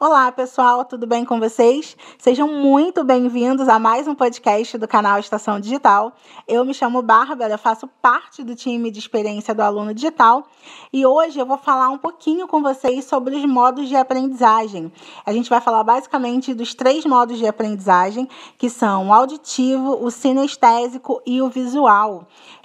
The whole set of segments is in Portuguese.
Olá, pessoal, tudo bem com vocês? Sejam muito bem-vindos a mais um podcast do canal Estação Digital. Eu me chamo Bárbara, faço parte do time de experiência do aluno digital e hoje eu vou falar um pouquinho com vocês sobre os modos de aprendizagem. A gente vai falar basicamente dos três modos de aprendizagem, que são o auditivo, o sinestésico e o visual.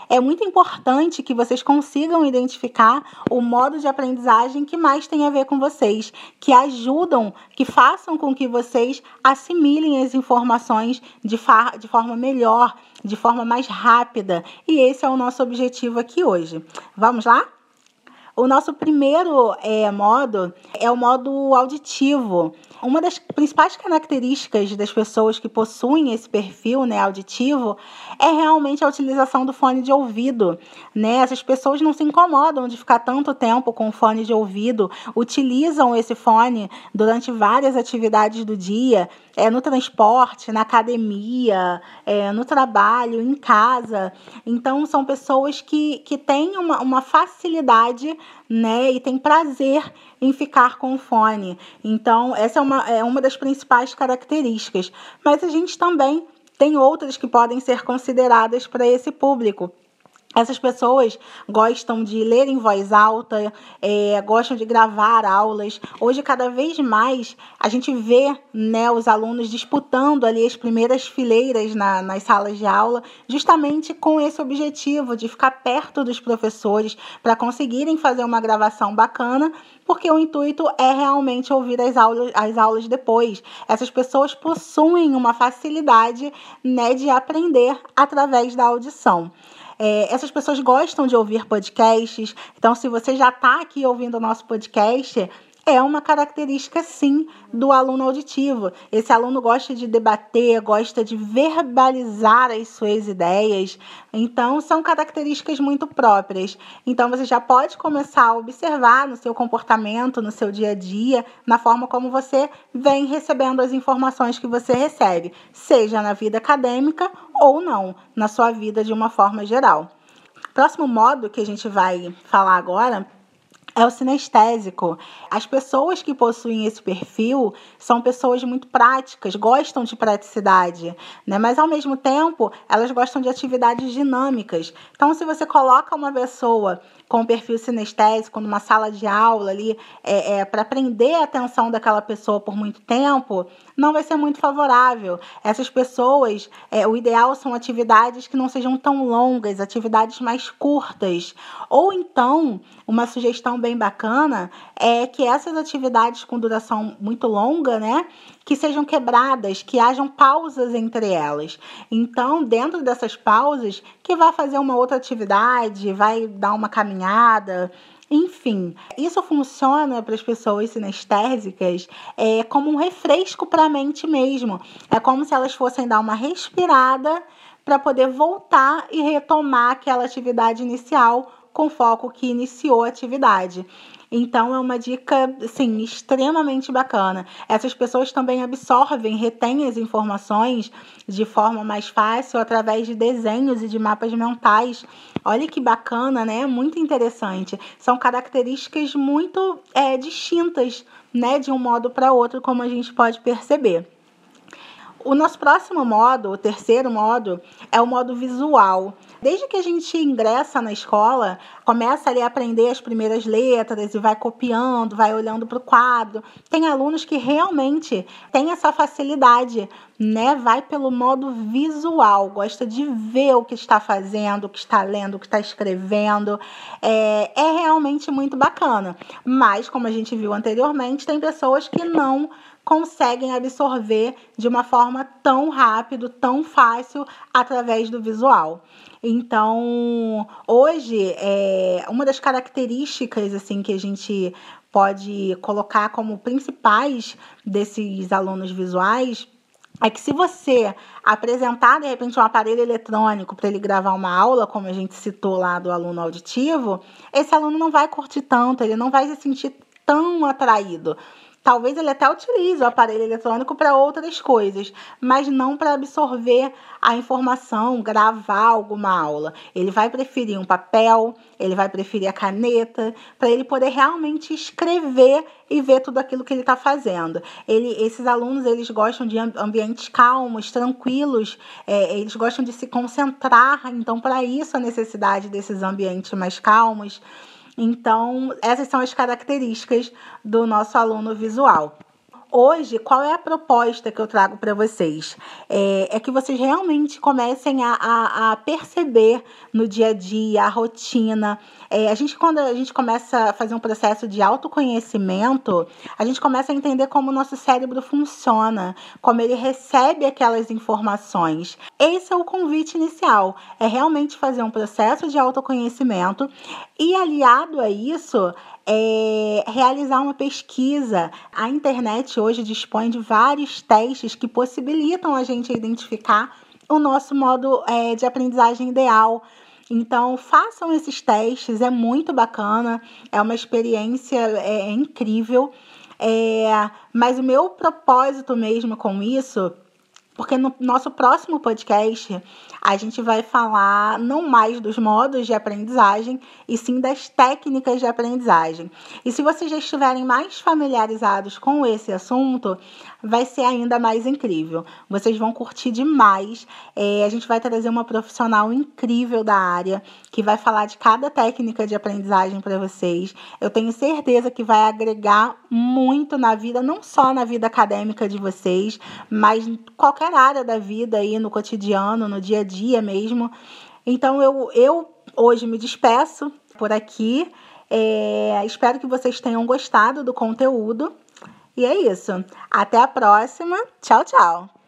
É muito importante que vocês consigam identificar o modo de aprendizagem que mais tem a ver com vocês, que ajudam, que façam com que vocês assimilem as informações de, de forma melhor, de forma mais rápida. E esse é o nosso objetivo aqui hoje. Vamos lá? O nosso primeiro é, modo é o modo auditivo. Uma das principais características das pessoas que possuem esse perfil né, auditivo é realmente a utilização do fone de ouvido. Né? Essas pessoas não se incomodam de ficar tanto tempo com o fone de ouvido, utilizam esse fone durante várias atividades do dia, é, no transporte, na academia, é, no trabalho, em casa. Então, são pessoas que, que têm uma, uma facilidade né, e têm prazer em ficar com o fone. Então, essa é uma, é uma das principais características. Mas a gente também tem outras que podem ser consideradas para esse público. Essas pessoas gostam de ler em voz alta, é, gostam de gravar aulas. Hoje, cada vez mais, a gente vê né, os alunos disputando ali as primeiras fileiras na, nas salas de aula, justamente com esse objetivo de ficar perto dos professores para conseguirem fazer uma gravação bacana, porque o intuito é realmente ouvir as aulas, as aulas depois. Essas pessoas possuem uma facilidade né, de aprender através da audição. É, essas pessoas gostam de ouvir podcasts, então, se você já está aqui ouvindo o nosso podcast, é uma característica, sim, do aluno auditivo. Esse aluno gosta de debater, gosta de verbalizar as suas ideias. Então, são características muito próprias. Então, você já pode começar a observar no seu comportamento, no seu dia a dia, na forma como você vem recebendo as informações que você recebe, seja na vida acadêmica ou não, na sua vida de uma forma geral. Próximo modo que a gente vai falar agora é o sinestésico. As pessoas que possuem esse perfil são pessoas muito práticas, gostam de praticidade, né? mas ao mesmo tempo elas gostam de atividades dinâmicas. Então, se você coloca uma pessoa com perfil sinestésico numa sala de aula ali, é, é para prender a atenção daquela pessoa por muito tempo, não vai ser muito favorável. Essas pessoas, é, o ideal são atividades que não sejam tão longas, atividades mais curtas. Ou então, uma sugestão bem bacana é que essas atividades com duração muito longa, né, que sejam quebradas, que hajam pausas entre elas. Então, dentro dessas pausas, que vá fazer uma outra atividade, vai dar uma caminhada, enfim, isso funciona para as pessoas sinestésicas é, como um refresco para a mente mesmo. É como se elas fossem dar uma respirada para poder voltar e retomar aquela atividade inicial com foco que iniciou a atividade. Então é uma dica, sim, extremamente bacana. Essas pessoas também absorvem, retêm as informações de forma mais fácil através de desenhos e de mapas mentais. Olha que bacana, né? Muito interessante. São características muito é, distintas, né, de um modo para outro, como a gente pode perceber. O nosso próximo modo, o terceiro modo, é o modo visual. Desde que a gente ingressa na escola, começa ali a aprender as primeiras letras e vai copiando, vai olhando para o quadro. Tem alunos que realmente têm essa facilidade, né? Vai pelo modo visual, gosta de ver o que está fazendo, o que está lendo, o que está escrevendo. É, é realmente muito bacana. Mas, como a gente viu anteriormente, tem pessoas que não conseguem absorver de uma forma tão rápido, tão fácil através do visual. Então, hoje, é, uma das características assim que a gente pode colocar como principais desses alunos visuais é que se você apresentar de repente um aparelho eletrônico para ele gravar uma aula, como a gente citou lá do aluno auditivo, esse aluno não vai curtir tanto, ele não vai se sentir tão atraído Talvez ele até utilize o aparelho eletrônico para outras coisas, mas não para absorver a informação, gravar alguma aula. Ele vai preferir um papel, ele vai preferir a caneta, para ele poder realmente escrever e ver tudo aquilo que ele está fazendo. Ele, esses alunos eles gostam de ambientes calmos, tranquilos, é, eles gostam de se concentrar. Então, para isso a necessidade desses ambientes mais calmos. Então, essas são as características do nosso aluno visual. Hoje, qual é a proposta que eu trago para vocês? É, é, que vocês realmente comecem a, a, a, perceber no dia a dia, a rotina. É, a gente, quando a gente começa a fazer um processo de autoconhecimento, a gente começa a entender como o nosso cérebro funciona, como ele recebe aquelas informações. Esse é o convite inicial, é realmente fazer um processo de autoconhecimento e aliado a isso, é, realizar uma pesquisa. A internet hoje dispõe de vários testes que possibilitam a gente identificar o nosso modo é, de aprendizagem ideal. Então, façam esses testes, é muito bacana, é uma experiência é, incrível. É, mas o meu propósito mesmo com isso porque no nosso próximo podcast a gente vai falar não mais dos modos de aprendizagem, e sim das técnicas de aprendizagem. E se vocês já estiverem mais familiarizados com esse assunto, vai ser ainda mais incrível. Vocês vão curtir demais. É, a gente vai trazer uma profissional incrível da área que vai falar de cada técnica de aprendizagem para vocês. Eu tenho certeza que vai agregar muito na vida, não só na vida acadêmica de vocês, mas em qualquer área da vida aí, no cotidiano, no dia a dia mesmo. Então eu, eu hoje me despeço por aqui. É, espero que vocês tenham gostado do conteúdo. E é isso. Até a próxima. Tchau, tchau.